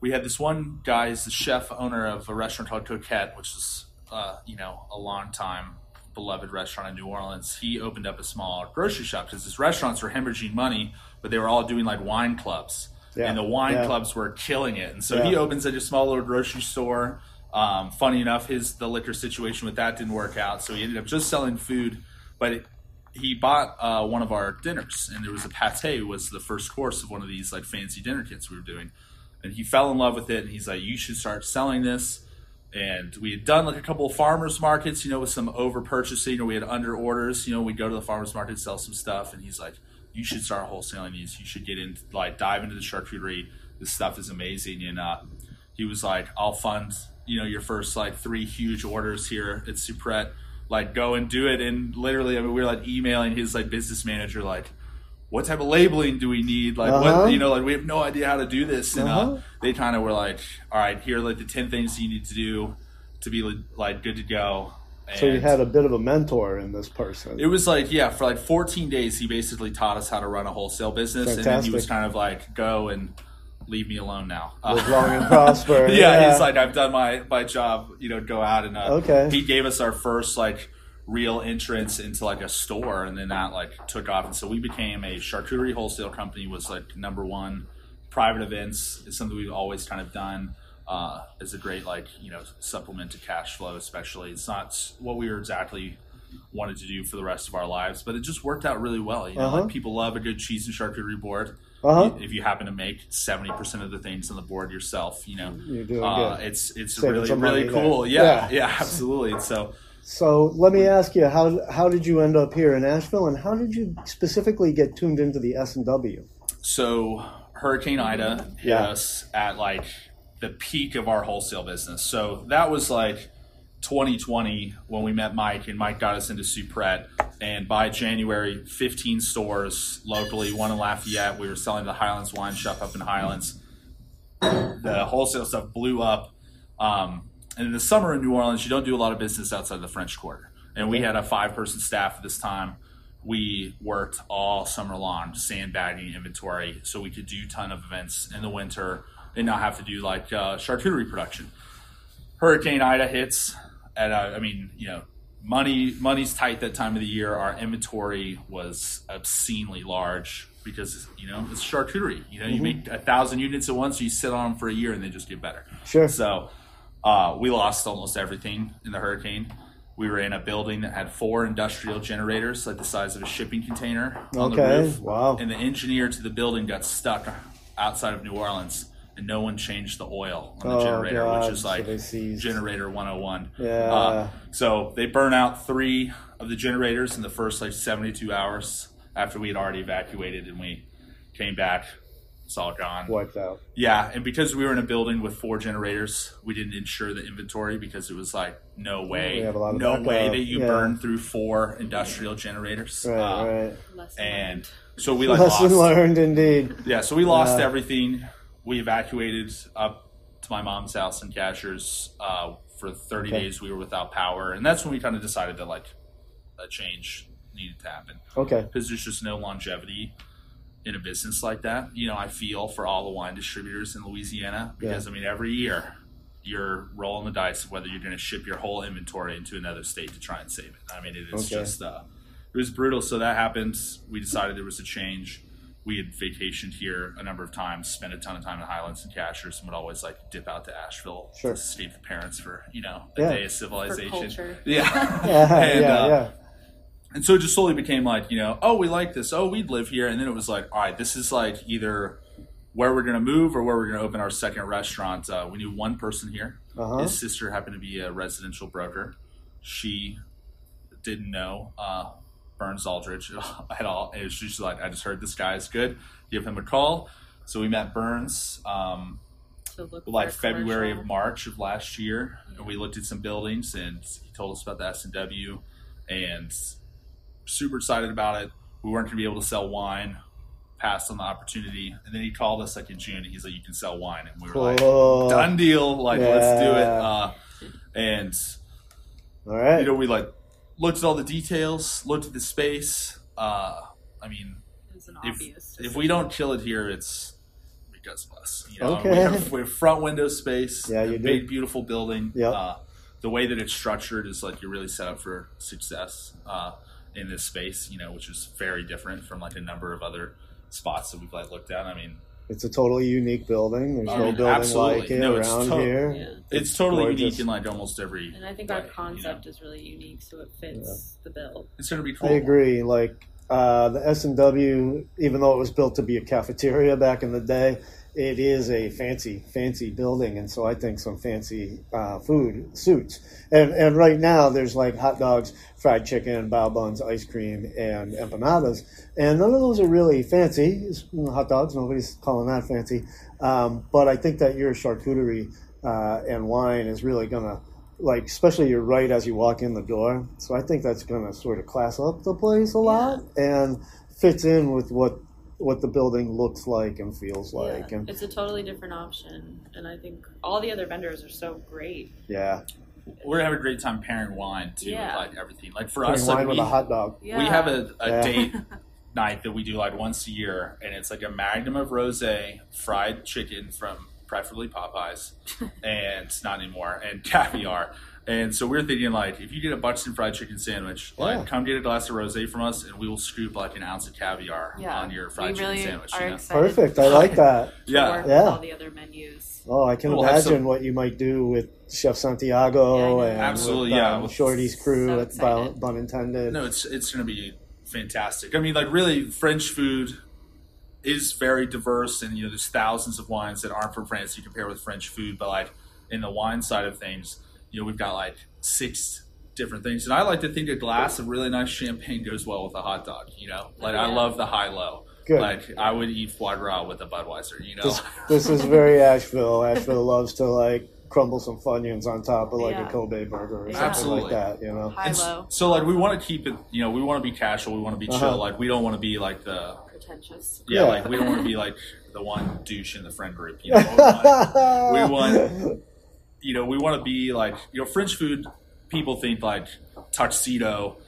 we had this one guy, he's the chef owner of a restaurant called Coquette, which is, uh, you know, a long time beloved restaurant in New Orleans. He opened up a small grocery shop because his restaurants were hemorrhaging money, but they were all doing like wine clubs. Yeah. And the wine Yeah. clubs were killing it. And so he Yeah. opens such a small little grocery store. Um, funny enough, his the liquor situation with that didn't work out, so he ended up just selling food. But it, he bought uh, one of our dinners, and there was a pate was the first course of one of these like fancy dinner kits we were doing, and he fell in love with it. And he's like, "You should start selling this." And we had done like a couple of farmers markets, you know, with some over purchasing, or we had under orders. You know, we'd go to the farmers market, sell some stuff, and he's like, "You should start wholesaling these. You should get in, like, dive into the charcuterie. This stuff is amazing." And uh, he was like, "I'll fund, you know, your first like three huge orders here at Supret. Like, go and do it." And literally, I mean, we were like emailing his like business manager, like, "What type of labeling do we need? Like, Uh-huh. what you know, like we have no idea how to do this." And Uh-huh. uh, they kind of were like, "All right, here are like the ten things you need to do to be like good to go." So you had a bit of a mentor in this person. it was like yeah, for like 14 days, he basically taught us how to run a wholesale business, and then he was kind of like, "Go and leave me alone now." Live long and prosper. yeah, he's like, "I've done my my job. You know, go out and uh, Okay. He gave us our first like real entrance into like a store, and then that like took off, and so we became a charcuterie wholesale company. Was like number one. Private events is something we've always kind of done. Uh, as a great like you know supplement to cash flow, especially it's not what we were exactly wanted to do for the rest of our lives, but it just worked out really well. You know, Uh-huh. like people love a good cheese and charcuterie board. Uh-huh. If you happen to make seventy percent of the things on the board yourself, you know, You're doing uh, good. it's it's Saving really really cool. Yeah, Yeah. yeah, absolutely. And so So let me ask you how how did you end up here in Asheville, and how did you specifically get tuned into the S and W? so Hurricane Ida hit Yeah. us at like the peak of our wholesale business. So that was like 2020 when we met Mike, and Mike got us into Supret. And by January, 15 stores locally, one in Lafayette. We were selling the Highlands Wine Shop up in Highlands. The wholesale stuff blew up. Um, and in the summer in New Orleans, you don't do a lot of business outside the French Quarter. And we had a five person staff at this time. We worked all summer long, sandbagging inventory, so we could do a ton of events in the winter and not have to do like uh, charcuterie production. Hurricane Ida hits, and uh, I mean, you know, money money's tight that time of the year. Our inventory was obscenely large because you know it's charcuterie. You know, you make a thousand units at once, you sit on them for a year, and they just get better. Sure. So uh, we lost almost everything in the hurricane. We were in a building that had four industrial generators, like the size of a shipping container, on the roof. wow. And the engineer to the building got stuck outside of New Orleans, and no one changed the oil on the Oh, generator, God, which is like they generator 101. Yeah. Uh, so they burn out three of the generators in the first like 72 hours after we had already evacuated, and we came back. It's all gone. Wiped out. Yeah, and because we were in a building with four generators, we didn't insure the inventory because it was like no way, We have a lot of no backup, way that you yeah. burn through four industrial generators. Right, Uh, right. And so we like Lesson lost. learned, indeed. Yeah, so we lost Yeah. everything. We evacuated up to my mom's house in Cashiers. Uh, for 30 Okay. days, we were without power, and that's when we kind of decided that like a change needed to happen Okay. because there's just no longevity in a business like that. You know, I feel for all the wine distributors in Louisiana because I mean, every year you're rolling the dice of whether you're going to ship your whole inventory into another state to try and save it. I mean, it is Okay. just uh, it was brutal. So that happened. We decided there was a change. We had vacationed here a number of times, spent a ton of time in Highlands and Cashiers, and would always like dip out to Asheville Sure. to escape the parents for you know a Yeah. day of civilization. culture. Yeah, Yeah, And, yeah, uh, yeah. and so it just slowly became like, you know, oh, we like this. Oh, we'd live here. And then it was like, all right, this is like either where we're going to move or where we're going to open our second restaurant. Uh, we knew one person here. Uh-huh. His sister happened to be a residential broker. she didn't know uh, Burns Aldridge at all. And she's like, I just heard this guy is good. Give him a call. So we met Burns um, To look like for a February of. March of last year, and we looked at some buildings, and he told us about the S and W, and super excited about it. We weren't going to be able to sell wine. Passed on the opportunity, and then he called us like in June. And he's like, "You can sell wine," and we were like, "Done deal! Like, let's do it." Uh, and All right. you know, we like looked at all the details, looked at the space. Uh, I mean, It an if obvious. if we don't kill it here, it's because of us. You know, Okay. we, have, we have front window space. Yeah, a you do. big, beautiful building. Yeah. Uh, the way that it's structured is like you're really set up for success uh, in this space. You know, which is very different from like a number of other spots that we've like looked at. I mean, It's a totally unique building. There's I no mean, building absolutely. like it No, it's around to- here. Yeah. it's totally gorgeous. unique in like almost every. And I think way, our you know? concept is really unique, so it fits the bill. It's going to be cool. I agree. Like uh, the S and W, even though it was built to be a cafeteria back in the day, it is a fancy, fancy building, and so I think some fancy uh, food suits. And and right now there's like hot dogs, fried chicken, bao buns, ice cream, and empanadas, and none of those are really fancy. It's, hot dogs, nobody's calling that fancy. Um, but I think that your charcuterie uh, and wine is really gonna like especially you're right as you walk in the door so i think that's going to sort of class up the place a lot and fits in with what what the building looks like and feels like Yeah. and It's a totally different option, and I think all the other vendors are so great. yeah We're gonna have a great time pairing wine too, Yeah. with like everything. Like for putting us, wine like with we, a hot dog Yeah. we have a, a Yeah. date night that we do like once a year, and it's like a magnum of rosé, fried chicken from preferably Popeyes, and not anymore, and caviar. And so we're thinking like, if you get a Buxton fried chicken sandwich, Yeah. like come get a glass of rosé from us, and we will scoop like an ounce of caviar Yeah, on your fried we chicken really sandwich. are You know? perfect i like that Yeah. work Yeah. with all the other menus. oh i can We'll imagine some- what you might do with chef santiago Yeah, and Absolutely, with, yeah. um, shorty's crew So at Bun. Bun intended No, it's it's going to be fantastic. I mean, like really, French food is very diverse, and you know, there's thousands of wines that aren't from France you compare with French food. But like in the wine side of things, you know, we've got like six different things, and I like to think a glass of really nice champagne goes well with a hot dog. You know, like I love the high low. Good. Like I would eat foie gras with a Budweiser. You know, this, this is very asheville asheville loves to like crumble some funyuns on top of like Yeah. a kobe burger or Yeah. something Absolutely. like that you know High low, so like we want to keep it. You know, we want to be casual. We want to be chill. Uh-huh. Like we don't want to be like the pretentious. yeah, Yeah. Like we don't want to be like the one douche in the friend group. You know, we want, we want you know, we want to be like, you know, French food. People think like tuxedo,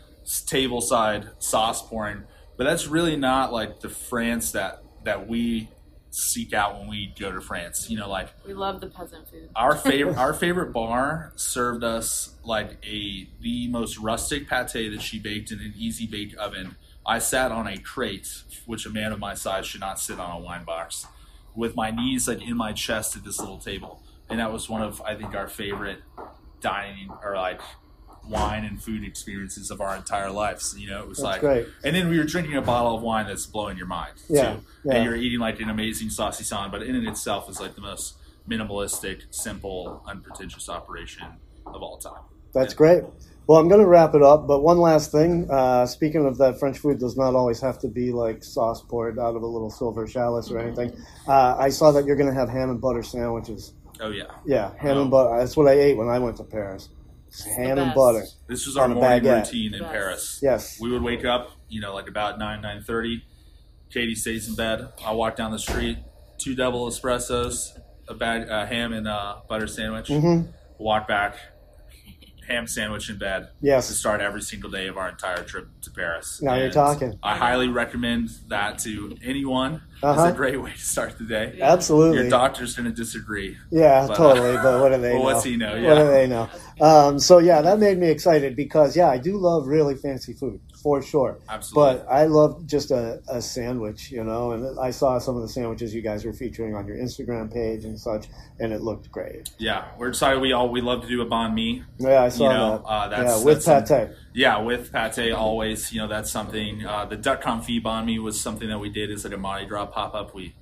table side sauce pouring, but that's really not like the France that that we seek out when we go to France. You know, like We love the peasant food. our favorite our favorite bar served us like a the most rustic pate that she baked in an easy bake oven. I sat on a crate, which a man of my size should not sit on a wine box, with my knees like in my chest at this little table, and that was one of I think our favorite dining or like wine and food experiences of our entire lives. You know, it was That's like, great. and then we were drinking a bottle of wine that's blowing your mind Yeah, too, yeah. and you're eating like an amazing saucy saucisson, but in it itself is like the most minimalistic, simple, unpretentious operation of all time. That's great. Well, I'm going to wrap it up, but one last thing. Uh, speaking of that, French food does not always have to be like sauce poured out of a little silver chalice or anything. Uh, I saw that you're going to have ham and butter sandwiches. Oh yeah, Yeah, ham Oh. and butter. That's what I ate when I went to Paris. Ham and butter. this was our On a morning baguette. routine in Yes. Paris. Yes. We would wake up, you know, like about nine nine thirty. Katie stays in bed. I walk down the street, two double espressos, a bag, a ham and uh, butter sandwich. Mhm. Walk back, ham sandwich in bed. Yes. To start every single day of our entire trip to Paris. Now you're talking. I highly recommend that to anyone. Uh-huh. It's a great way to start the day. Absolutely. Your doctor's going to disagree. Yeah, But, uh, totally. But what do they well, know? what's he know? What do they know? Um, so yeah, that made me excited because yeah, I do love really fancy food for sure. Absolutely. But I love just a, a sandwich, you know. And I saw some of the sandwiches you guys were featuring on your Instagram page and such, and it looked great. Yeah, we're excited. We all we love to do a banh mi. Yeah, I saw You know, that. uh, that's- yeah, with that's pate. Yeah, with pate always. You know, that's something. Uh, the duck confit banh mi was something that we did as like a Mardi Gras pop up. We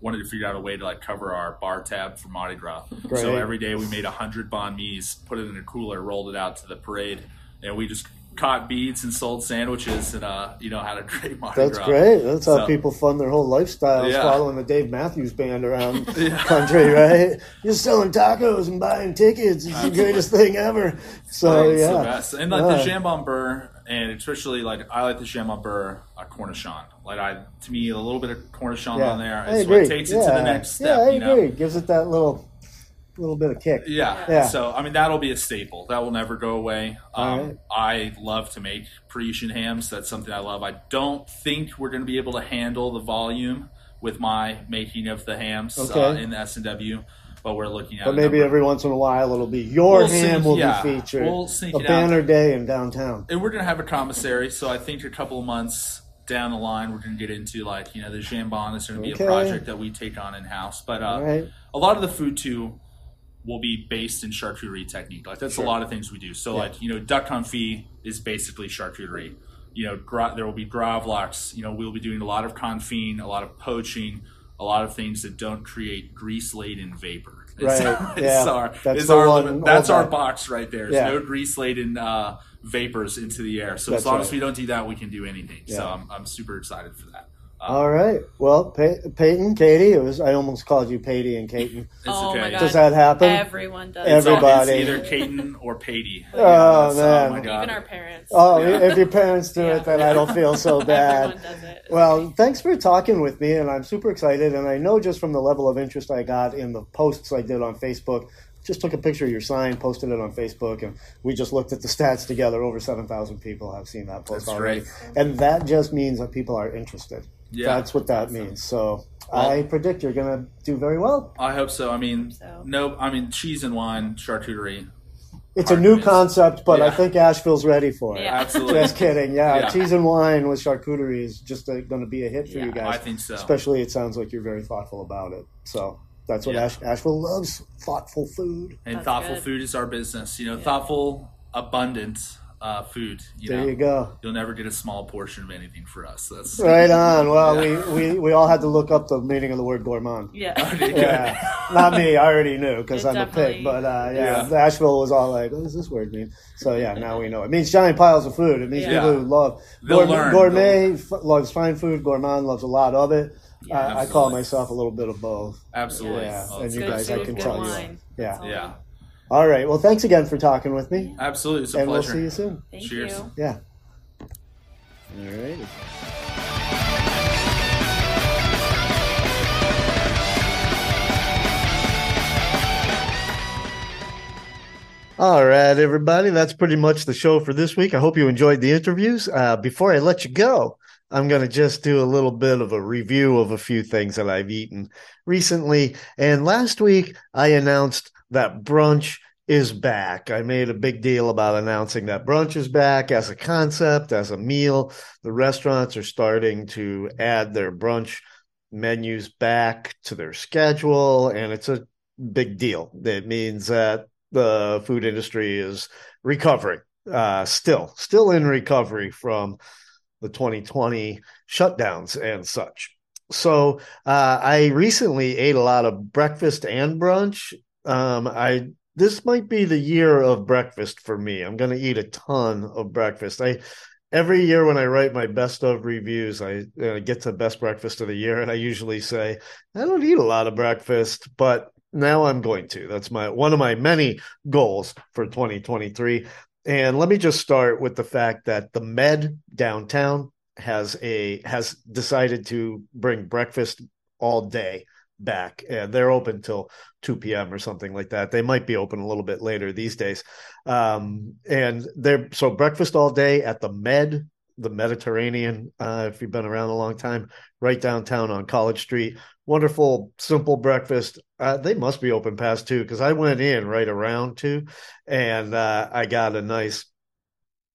wanted to figure out a way to like cover our bar tab for Mardi Gras. Great. So every day we made a hundred banh mi's, put it in a cooler, rolled it out to the parade, and we just caught beads and sold sandwiches and uh, you know had a great Mardi That's Gras. great. That's how people fund their whole lifestyle Yeah. following the Dave Matthews Band around the country, right? Just selling tacos and buying tickets. It's the greatest thing ever. So It's the yeah, best. And like Yeah. the jambon beurre, and especially like I like the jambon beurre uh, cornichon. Like I, to me, a little bit of cornichon yeah. on there I what takes it to the next step. Yeah, I you know? agree. Gives it that little, little bit of kick. Yeah. Yeah. So I mean that'll be a staple. That will never go away. Um, Alright. I love to make Parisian hams. That's something I love. I don't think we're going to be able to handle the volume with my making of the hams uh, in the S and W, but we're looking at. But maybe every once in a while it'll be your We'll ham sneak- will yeah, be featured. we'll sneak a it out. banner day in downtown. and we're gonna have a commissary. So I think a couple of months down the line, we're gonna get into like you know the jambon is gonna be Okay. a project that we take on in house. But uh, right. a lot of the food too will be based in charcuterie technique. Like that's Sure. a lot of things we do. So Yeah. like you know duck confit is basically charcuterie. You know gra- there will be gravlax. You know we'll be doing a lot of confine, a lot of poaching, a lot of things that don't create grease laden vapor. It's, Right. it's Yeah. our, That's our one- That's our box right there. There's Yeah. no grease laden uh, vapors into the air. So That's as long right. as we don't do that, we can do anything. So I'm, I'm super excited for that. Um, All right. Well, Pey- Peyton, Katie, it was. I almost called you Patey and Caton. It's oh okay. my god. Does that happen? Everyone does. It's, Everybody. it's either Caton or Patey. Oh, that's- man. my God. Even our parents. Oh, Yeah. if your parents do Yeah. it, then I don't feel so bad. Everyone does it. Well, thanks for talking with me, and I'm super excited. And I know just from the level of interest I got in the posts I did on Facebook, just took a picture of your sign, posted it on Facebook, and we just looked at the stats together. Over 7,000 people have seen that post That's already. great. And that just means that people are interested. Yeah. That's what that means. So Well- I predict you're going to do very well. I hope so. I mean, so. no, I mean cheese and wine charcuterie. It's a new concept, but I think Asheville's ready for it. Yeah. Absolutely. Just kidding. Yeah, Yeah. cheese and wine with charcuterie is just uh, going to be a hit for Yeah. you guys. I think so. Especially, it sounds like you're very thoughtful about it. So that's what Yeah. Ash- Asheville loves: thoughtful food. and That's thoughtful good. food is our business. You know, Yeah. thoughtful, abundant uh, food. You there know, you go. you'll never get a small portion of anything for us. That's Right on. Well, Yeah. we, we, we all had to look up the meaning of the word gourmand. Yeah. Okay. Yeah, not me. I already knew because I'm a pig. But uh, yeah, Yeah. Asheville was all like, "What does this word mean?" So yeah, now we know. It means giant piles of food. It means Yeah. people who love They'll gourmet, learn. gourmet f- loves fine food. Gourmand loves a lot of it. Yeah, uh, I call myself a little bit of both. Absolutely. Yeah, Well, and you guys, I can tell you. Yeah. Yeah. All right. Well, thanks again for talking with me, Absolutely. It's a and we'll see you soon. Thank Cheers. you. Yeah. All right. All right, everybody. That's pretty much the show for this week. I hope you enjoyed the interviews. Uh, before I let you go, I'm going to just do a little bit of a review of a few things that I've eaten recently. And last week, I announced that brunch is back. I made a big deal about announcing that brunch is back as a concept, as a meal. The restaurants are starting to add their brunch menus back to their schedule, and it's a big deal. It means that the food industry is recovering, uh, still, still in recovery from the 2020 shutdowns and such. So uh, I recently ate a lot of breakfast and brunch. Um, I this might be the year of breakfast for me. I'm going to eat a ton of breakfast. I every year when I write my best of reviews, I uh, get to best breakfast of the year, and I usually say I don't eat a lot of breakfast, but now I'm going to. That's my one of my many goals for 2023. And let me just start with the fact that the Med downtown has a has decided to bring breakfast all day back. And they're open till 2 p.m or something like that. They might be open a little bit later these days. Um and they're so breakfast all day at the med the mediterranean uh if you've been around a long time right downtown on college street. Wonderful simple breakfast. Uh, they must be open past two because i went in right around two and uh i got a nice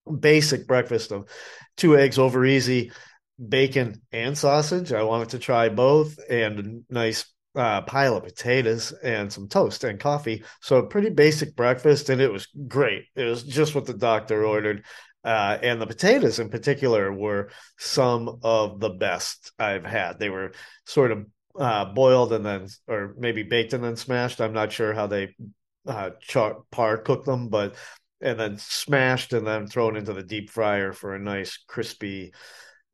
basic breakfast of two eggs over easy bacon and sausage. I wanted to try both and a nice uh, pile of potatoes and some toast and coffee. So pretty basic breakfast, and it was great. It was just what the doctor ordered. Uh, and the potatoes in particular were some of the best I've had. They were sort of uh, boiled and then, or maybe baked and then smashed. I'm not sure how they uh, char par cook them, but and then smashed and then thrown into the deep fryer for a nice crispy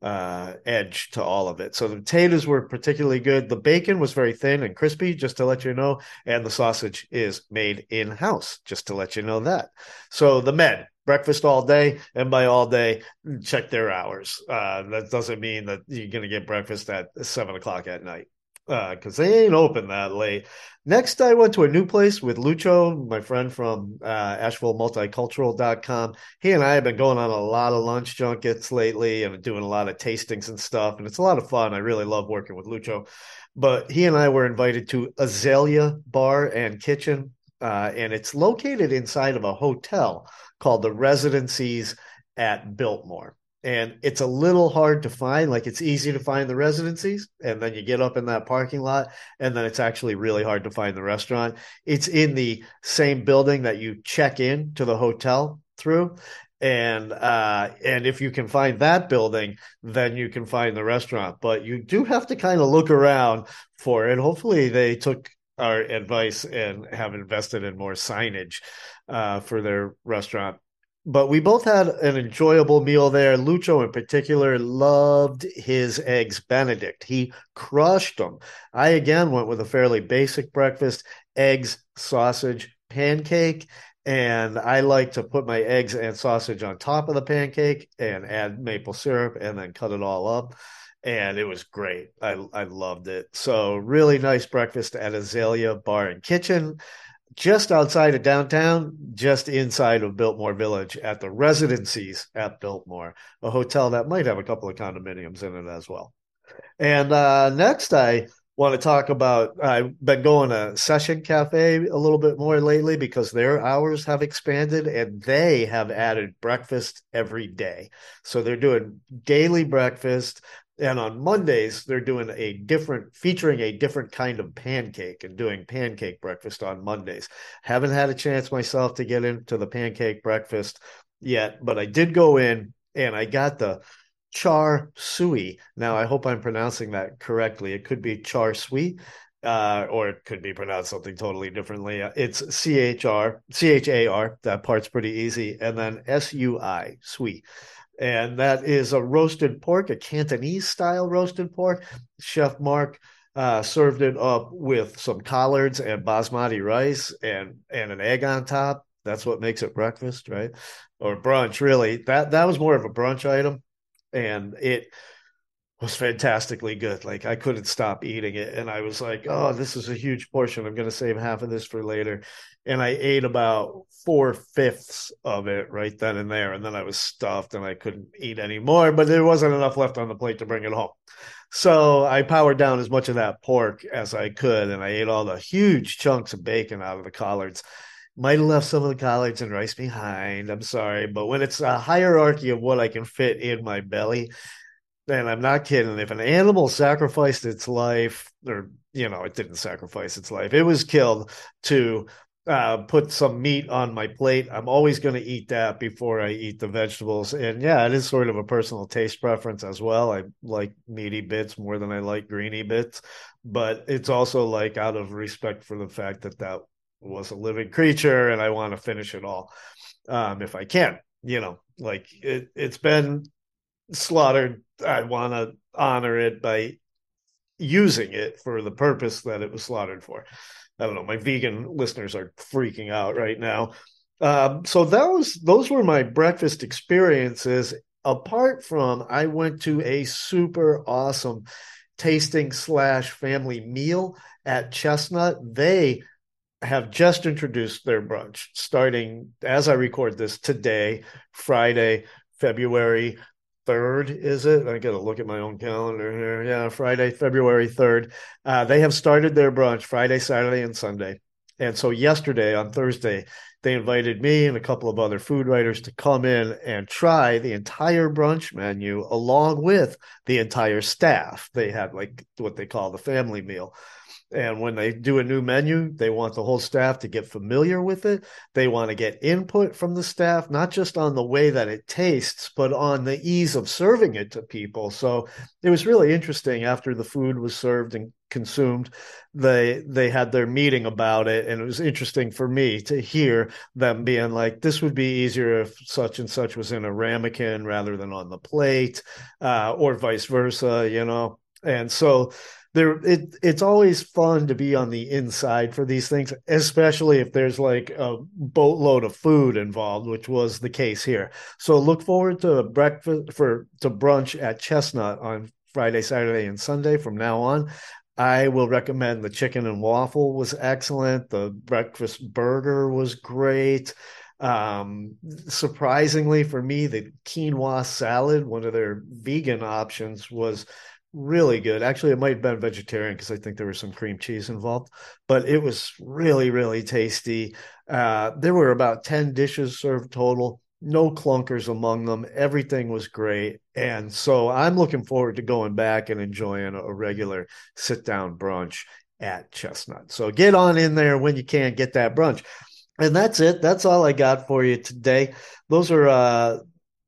uh, edge to all of it. So the potatoes were particularly good. The bacon was very thin and crispy, just to let you know. And the sausage is made in house, just to let you know that. So the med, breakfast all day. And by all day, check their hours. Uh, that doesn't mean that you're going to get breakfast at seven o'clock at night because uh, they ain't open that late. Next, I went to a new place with Lucho, my friend from uh, AshevilleMulticultural.com. He and I have been going on a lot of lunch junkets lately and doing a lot of tastings and stuff. And it's a lot of fun. I really love working with Lucho. But he and I were invited to Azalea Bar and Kitchen. Uh, and it's located inside of a hotel called the Residences at Biltmore and it's a little hard to find. Like it's easy to find the residences, and then you get up in that parking lot, and then it's actually really hard to find the restaurant. It's in the same building that you check in to the hotel through. And uh, and if you can find that building, then you can find the restaurant. But you do have to kind of look around for it. Hopefully, they took our advice and have invested in more signage uh, for their restaurant but we both had an enjoyable meal there. Lucho, in particular, loved his eggs Benedict. He crushed them. I again went with a fairly basic breakfast eggs, sausage, pancake. And I like to put my eggs and sausage on top of the pancake and add maple syrup and then cut it all up. And it was great. I, I loved it. So, really nice breakfast at Azalea Bar and Kitchen just outside of downtown, just inside of Biltmore Village at the residences at Biltmore, a hotel that might have a couple of condominiums in it as well. And uh, next, I want to talk about I've been going to Session Cafe a little bit more lately because their hours have expanded and they have added breakfast every day. So they're doing daily breakfast and on Mondays they're doing a different featuring a different kind of pancake and doing pancake breakfast on Mondays. Haven't had a chance myself to get into the pancake breakfast yet, but I did go in and I got the char sui. Now I hope I'm pronouncing that correctly. It could be char sui. Uh, or it could be pronounced something totally differently. It's C H R C H A R. That part's pretty easy, and then S U I, sui and that is a roasted pork, a Cantonese style roasted pork. Chef Mark uh, served it up with some collards and basmati rice and and an egg on top. That's what makes it breakfast, right? Or brunch, really. That that was more of a brunch item, and it was fantastically good. Like I couldn't stop eating it, and I was like, "Oh, this is a huge portion. I'm going to save half of this for later." And I ate about four fifths of it right then and there, and then I was stuffed and I couldn't eat anymore. But there wasn't enough left on the plate to bring it home, so I powered down as much of that pork as I could, and I ate all the huge chunks of bacon out of the collards. Might have left some of the collards and rice behind. I'm sorry, but when it's a hierarchy of what I can fit in my belly, and I'm not kidding. If an animal sacrificed its life, or you know, it didn't sacrifice its life, it was killed to uh, put some meat on my plate. I'm always going to eat that before I eat the vegetables. And yeah, it is sort of a personal taste preference as well. I like meaty bits more than I like greeny bits, but it's also like out of respect for the fact that that was a living creature and I want to finish it all um, if I can. You know, like it, it's been slaughtered, I want to honor it by using it for the purpose that it was slaughtered for. I don't know. My vegan listeners are freaking out right now. Um, so those those were my breakfast experiences. Apart from, I went to a super awesome tasting slash family meal at Chestnut. They have just introduced their brunch starting as I record this today, Friday, February third, is it? I got to look at my own calendar here. Yeah, Friday, February third. Uh, they have started their brunch Friday, Saturday, and Sunday. And so yesterday on Thursday, they invited me and a couple of other food writers to come in and try the entire brunch menu along with the entire staff. They had like what they call the family meal. And when they do a new menu, they want the whole staff to get familiar with it. They want to get input from the staff, not just on the way that it tastes, but on the ease of serving it to people. So it was really interesting after the food was served and consumed they they had their meeting about it and it was interesting for me to hear them being like this would be easier if such and such was in a ramekin rather than on the plate uh, or vice versa you know and so there it it's always fun to be on the inside for these things especially if there's like a boatload of food involved which was the case here. So look forward to breakfast for to brunch at chestnut on friday saturday and sunday from now on. I will recommend the chicken and waffle was excellent. The breakfast burger was great. Um surprisingly for me the quinoa salad one of their vegan options was really good. Actually, it might have been vegetarian because I think there was some cream cheese involved, but it was really, really tasty. Uh, there were about 10 dishes served total, no clunkers among them. Everything was great. And so I'm looking forward to going back and enjoying a regular sit down brunch at Chestnut. So get on in there when you can get that brunch. And that's it. That's all I got for you today. Those are uh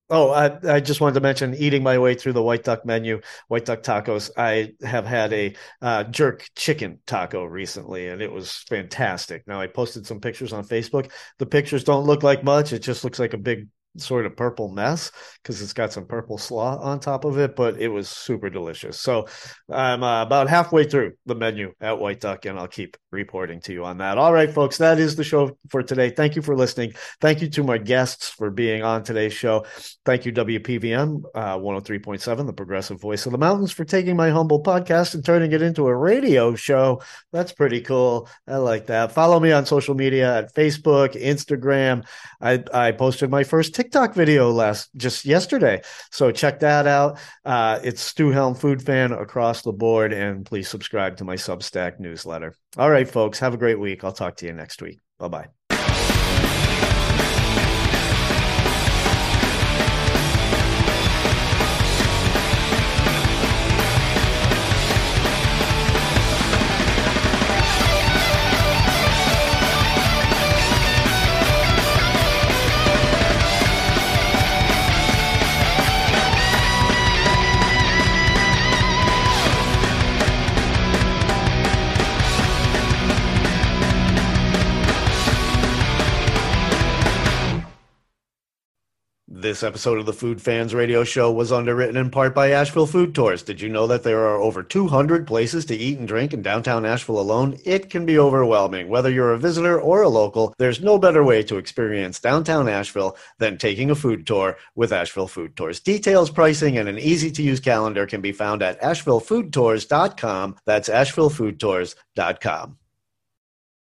Oh, I, I just wanted to mention eating my way through the white duck menu, white duck tacos. I have had a uh, jerk chicken taco recently, and it was fantastic. Now I posted some pictures on Facebook. The pictures don't look like much; it just looks like a big sort of purple mess because it's got some purple slaw on top of it, but it was super delicious. So I'm uh, about halfway through the menu at White Duck, and I'll keep reporting to you on that. All right, folks, that is the show for today. Thank you for listening. Thank you to my guests for being on today's show. Thank you, WPVM uh, 103.7, the progressive voice of the mountains, for taking my humble podcast and turning it into a radio show. That's pretty cool. I like that. Follow me on social media at Facebook, Instagram. I, I posted my first TikTok TikTok video last just yesterday. So check that out. Uh, it's Stu Helm Food Fan across the board, and please subscribe to my Substack newsletter. All right, folks, have a great week. I'll talk to you next week. Bye bye. This episode of the Food Fans Radio Show was underwritten in part by Asheville Food Tours. Did you know that there are over 200 places to eat and drink in downtown Asheville alone? It can be overwhelming. Whether you're a visitor or a local, there's no better way to experience downtown Asheville than taking a food tour with Asheville Food Tours. Details, pricing, and an easy to use calendar can be found at ashevillefoodtours.com. That's ashevillefoodtours.com.